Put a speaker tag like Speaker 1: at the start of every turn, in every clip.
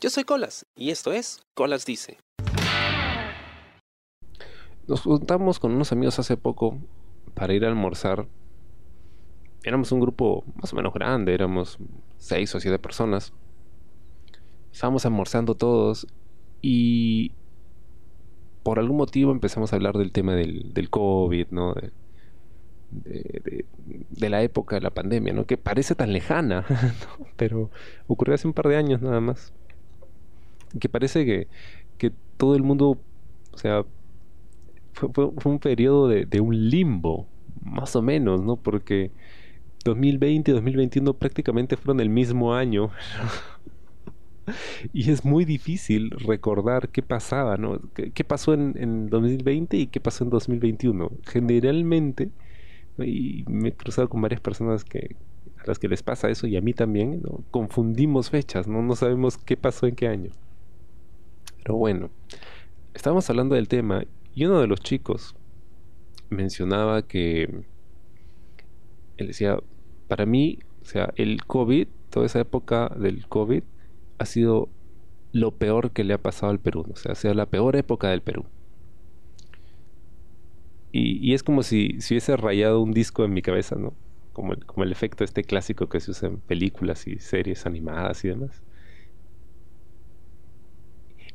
Speaker 1: Yo soy Colas y esto es Colas Dice.
Speaker 2: Nos juntamos con unos amigos hace poco para ir a almorzar. Éramos un grupo más o menos grande, éramos seis o siete personas. Estábamos almorzando todos y por algún motivo empezamos a hablar del tema del, COVID, ¿no? De, la época de la pandemia, ¿no? Que parece tan lejana, pero ocurrió hace un par de años nada más. Que parece que, que todo el mundo, o sea, fue, fue, un periodo de, de, un limbo, más o menos, ¿no? Porque 2020 y 2021 prácticamente fueron el mismo año. y es muy difícil recordar qué pasaba, ¿no? ¿Qué, qué pasó en, en, 2020 y qué pasó en 2021? Generalmente, y me he cruzado con varias personas que a las que les pasa eso y a mí también, ¿no? confundimos fechas, ¿no? no sabemos qué pasó en qué año. Pero bueno, estábamos hablando del tema y uno de los chicos mencionaba que él decía, para mí, o sea, el COVID, toda esa época del COVID, ha sido lo peor que le ha pasado al Perú, o sea, ha sido la peor época del Perú. Y, es como si, si, hubiese rayado un disco en mi cabeza, ¿no? Como el, como el efecto este clásico que se usa en películas y series animadas y demás.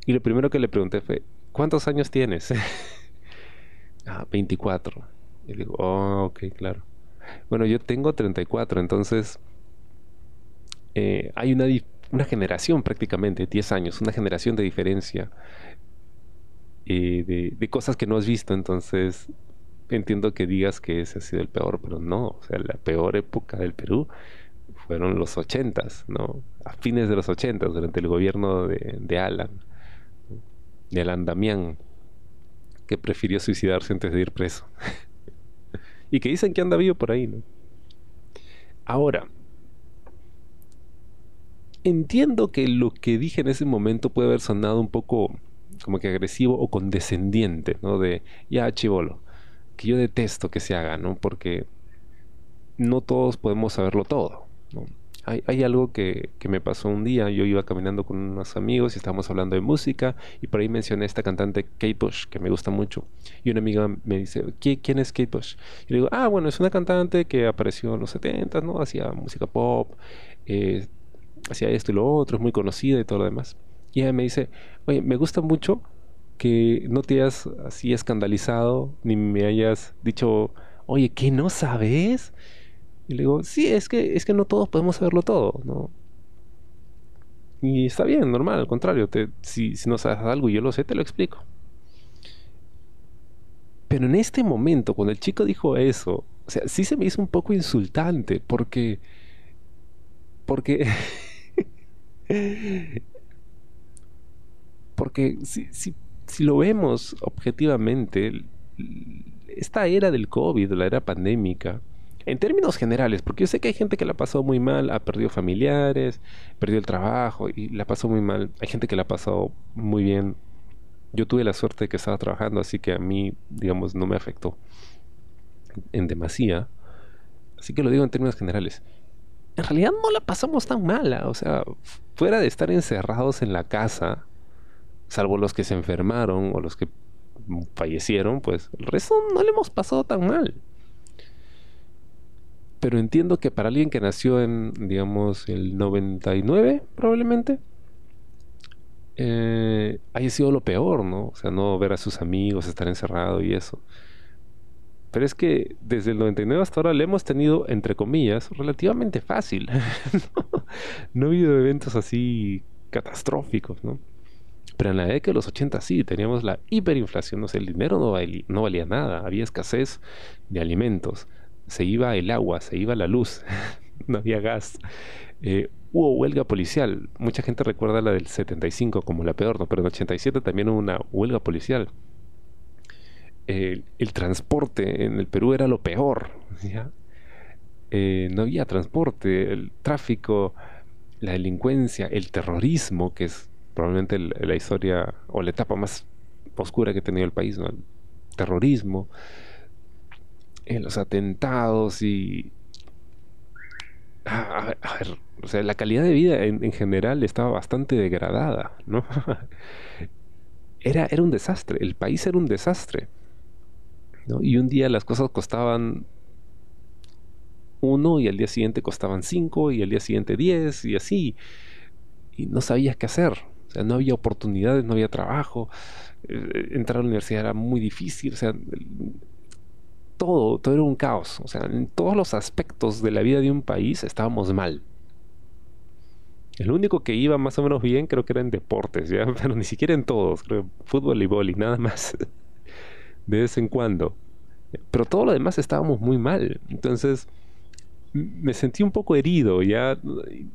Speaker 2: Y lo primero que le pregunté fue, ¿cuántos años tienes? ah, 24. Y digo, oh, ok, claro. Bueno, yo tengo 34, entonces eh, hay una, una, generación prácticamente, 10 años, una generación de diferencia eh, de, de, cosas que no has visto, entonces entiendo que digas que ese ha sido el peor, pero no, o sea, la peor época del Perú fueron los 80s, ¿no? A fines de los 80s, durante el gobierno de, de Alan, de Alan Damián, que prefirió suicidarse antes de ir preso. y que dicen que anda vivo por ahí, ¿no? Ahora, entiendo que lo que dije en ese momento puede haber sonado un poco como que agresivo o condescendiente, ¿no? De, ya, chivolo, que yo detesto que se haga, ¿no? Porque no todos podemos saberlo todo, ¿no? Hay, algo que, que, me pasó un día, yo iba caminando con unos amigos y estábamos hablando de música y por ahí mencioné a esta cantante Kate Bush, que me gusta mucho. Y una amiga me dice, ¿quién es Kate Bush? Y le digo, ah, bueno, es una cantante que apareció en los 70, ¿no? Hacía música pop, eh, hacía esto y lo otro, es muy conocida y todo lo demás. Y ella me dice, oye, me gusta mucho que no te hayas así escandalizado, ni me hayas dicho, oye, ¿qué no sabes? Y le digo, sí, es que, es que no todos podemos saberlo todo, ¿no? Y está bien, normal, al contrario, si, si no sabes algo y yo lo sé, te lo explico. Pero en este momento, cuando el chico dijo eso, o sea, sí se me hizo un poco insultante, porque... Porque... porque si, si, si lo vemos objetivamente, esta era del COVID, la era pandémica, en términos generales, porque yo sé que hay gente que la pasó muy mal, ha perdido familiares, perdió el trabajo y la pasó muy mal. Hay gente que la pasó muy bien. Yo tuve la suerte de que estaba trabajando, así que a mí, digamos, no me afectó en demasía. Así que lo digo en términos generales. En realidad no la pasamos tan mala, o sea, fuera de estar encerrados en la casa, salvo los que se enfermaron o los que fallecieron, pues el resto no le hemos pasado tan mal pero entiendo que para alguien que nació en, digamos, el 99, probablemente, eh, haya sido lo peor, ¿no? O sea, no ver a sus amigos, estar encerrado y eso. Pero es que desde el 99 hasta ahora le hemos tenido, entre comillas, relativamente fácil. no ha habido eventos así catastróficos, ¿no? Pero en la década de los 80 sí, teníamos la hiperinflación, o sea, el dinero no, valía, no valía nada, había escasez de alimentos, se iba el agua, se iba la luz, no había gas. Eh, hubo huelga policial. Mucha gente recuerda la del 75 como la peor, pero en el 87 también hubo una huelga policial. El transporte en el Perú era lo peor. Eh, no había transporte, el tráfico, la delincuencia, el terrorismo, que es probablemente la historia o la etapa más oscura que ha tenido el país, el terrorismo en los atentados y a, ver, o sea, la calidad de vida en, general estaba bastante degradada, ¿no? era, era un desastre, el país era un desastre. ¿no? Y un día las cosas costaban uno y al día siguiente costaban cinco y al día siguiente diez y así. Y no sabías qué hacer. O sea, no había oportunidades, no había trabajo. Eh, entrar a la universidad era muy difícil. O sea, todo, era un caos. O sea, en todos los aspectos de la vida de un país estábamos mal. El único que iba más o menos bien creo que era en deportes, ¿ya? pero ni siquiera en todos, creo, fútbol y boli, nada más. de vez en cuando. Pero todo lo demás estábamos muy mal. Entonces me sentí un poco herido ya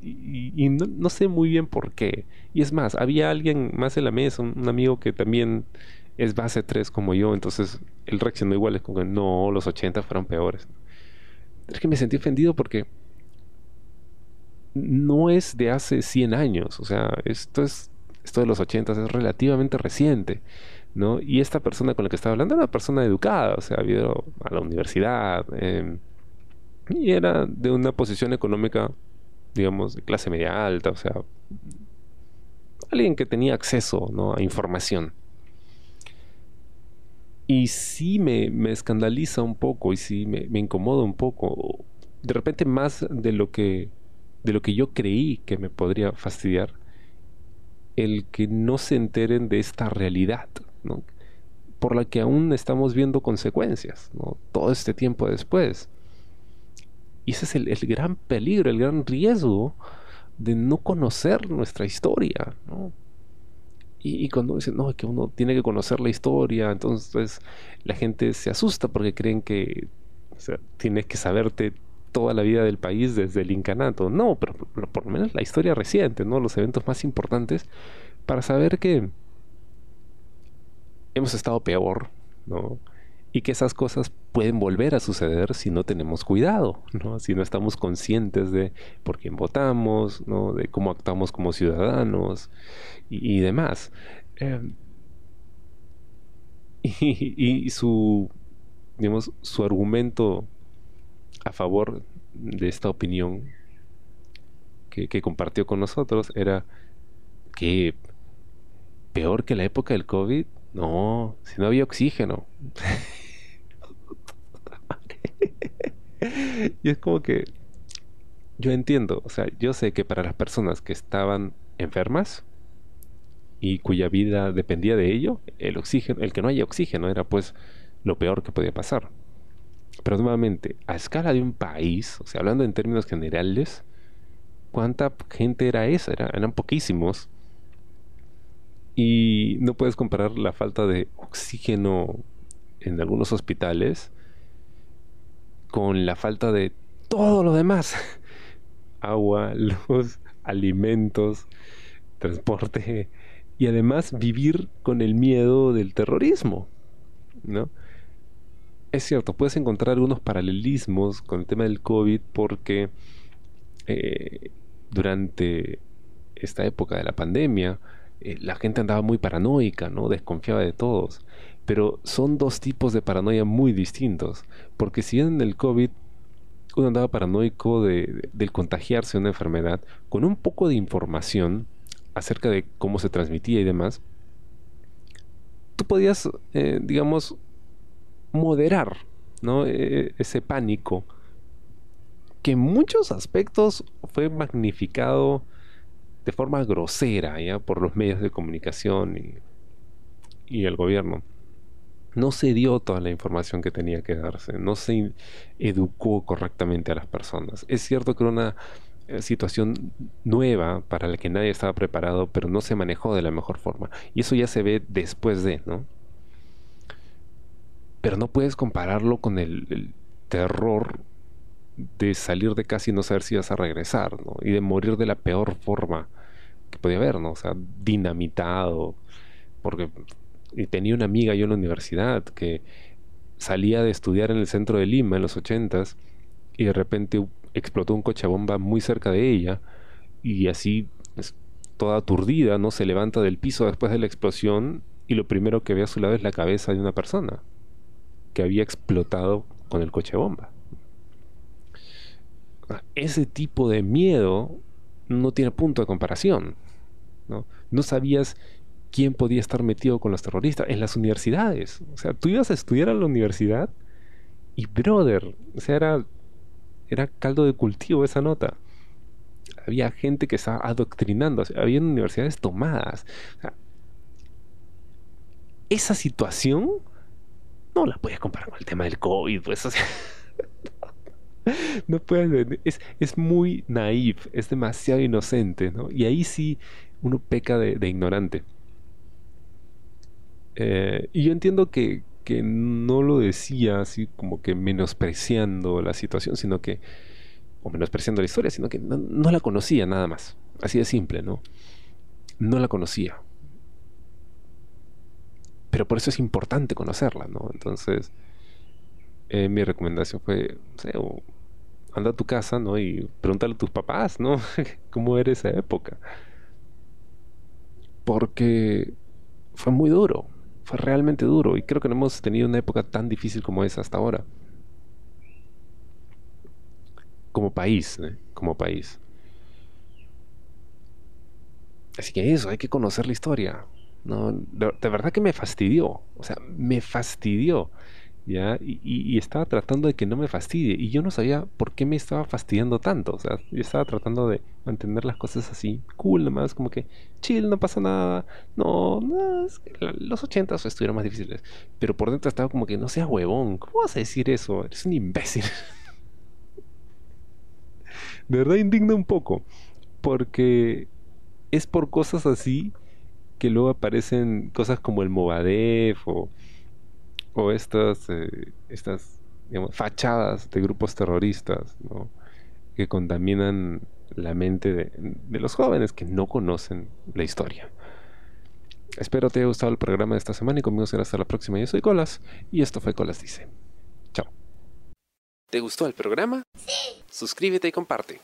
Speaker 2: y, no, sé muy bien por qué. Y es más, había alguien más en la mesa, un, amigo que también es base 3 como yo, entonces él reaccionó igual, es como que no, los 80 fueron peores. Es que me sentí ofendido porque no es de hace 100 años, o sea, esto es esto de los 80 es relativamente reciente. ¿no? Y esta persona con la que estaba hablando era una persona educada, o sea, había ido a la universidad em, y era de una posición económica, digamos, de clase media alta, o sea, alguien que tenía acceso ¿no? a información. Y sí me, escandaliza un poco y sí me, me, incomoda un poco. De repente más de lo que de lo que yo creí que me podría fastidiar el que no se enteren de esta realidad, por la que aún estamos viendo consecuencias todo este tiempo después. Y ese es el, gran peligro, el gran riesgo de no conocer nuestra historia. Y, cuando dicen, no, que uno tiene que conocer la historia, entonces la gente se asusta porque creen que tienes que saberte toda la vida del país desde el incanato. No, pero por, lo menos la historia reciente, ¿no? Los eventos más importantes para saber que hemos estado peor, ¿no? Y que esas cosas pueden volver a suceder si no tenemos cuidado, ¿no? Si no estamos conscientes de por quién votamos, ¿no? De cómo actuamos como ciudadanos y, demás. Em, y, su, digamos, su argumento a favor de esta opinión que, que compartió con nosotros era que peor que la época del COVID, no, si no había oxígeno. y es como que yo entiendo, o sea, yo sé que para las personas que estaban enfermas y cuya vida dependía de ello, el oxígeno, el que no haya oxígeno era pues lo peor que podía pasar. Pero nuevamente, a escala de un país, o sea, hablando en términos generales, ¿cuánta gente era esa? eran poquísimos y no puedes comparar la falta de oxígeno en algunos hospitales con la falta de todo lo demás. Agua, luz, alimentos, transporte y además vivir con el miedo del terrorismo, ¿no? Es cierto, puedes encontrar algunos paralelismos con el tema del COVID porque eh, durante esta época de la pandemia, eh, la gente andaba muy paranoica, ¿no? Desconfiaba de todos. Pero son dos tipos de paranoia muy distintos. Porque si en el COVID uno andaba paranoico de, del contagiarse una enfermedad, con un poco de información acerca de cómo se transmitía y demás, tú podías, eh, digamos, moderar ¿no? E, ese pánico que en muchos aspectos fue magnificado de forma grosera ya por los medios de comunicación y, y el gobierno. No se dio toda la información que tenía que darse, no se educó correctamente a las personas. Es cierto que era una eh, situación nueva para la que nadie estaba preparado, pero no se manejó de la mejor forma. Y eso ya se ve después de, ¿no? Pero no puedes compararlo con el, el terror de salir de casa y no saber si vas a regresar, ¿no? Y de morir de la peor forma que podía haber, ¿no? O sea, dinamitado. Porque tenía una amiga yo en la universidad que salía de estudiar en el centro de Lima en los ochentas y de repente explotó un coche bomba muy cerca de ella y así toda aturdida, ¿no? Se levanta del piso después de la explosión y lo primero que ve a su lado es la cabeza de una persona que había explotado con el coche bomba Ese tipo de miedo no tiene punto de comparación. ¿no? no sabías quién podía estar metido con los terroristas en las universidades. O sea, tú ibas a estudiar a la universidad y, brother, o sea, era, era caldo de cultivo esa nota. Había gente que estaba adoctrinando, había universidades tomadas. esa situación no la puedes comparar con el tema del COVID, pues, no puedes, es, es muy naif, es demasiado inocente, ¿no? Y ahí sí uno peca de ignorante. Eh, y yo entiendo que, no lo decía así como que menospreciando la situación, sino que, o menospreciando la historia, sino que no, la conocía nada más. Así de simple, ¿no? No la conocía. Pero por eso es importante conocerla, ¿no? Entonces, eh, mi recomendación fue, no sé, anda a tu casa, ¿no? Y pregúntale a tus papás, ¿no? ¿Cómo era esa época? Porque fue muy duro fue realmente duro y creo que no hemos tenido una época tan difícil como esa hasta ahora. Como país, ¿eh? como país. Así que eso, hay que conocer la historia. No, de, de verdad que me fastidió. O sea, me fastidió. ¿Ya? Y, estaba tratando de que no me fastidie. Y yo no sabía por qué me estaba fastidiando tanto. O sea, yo estaba tratando de mantener las cosas así, cool nomás, como que chill, no pasa nada. No, no, es que los ochentas estuvieron más difíciles. Pero por dentro estaba como que no seas huevón. ¿Cómo vas a decir eso? Eres un imbécil. de verdad indigna un poco. Porque es por cosas así que luego aparecen cosas como el Movadef o o estas, eh, estas fachadas de grupos terroristas que contaminan la mente de, los jóvenes que no conocen la historia. Espero te haya gustado el programa de esta semana y conmigo será hasta la próxima. Yo soy Colas y esto fue Colas Dice. Chao.
Speaker 1: ¿Te gustó el programa? Sí. Suscríbete y comparte.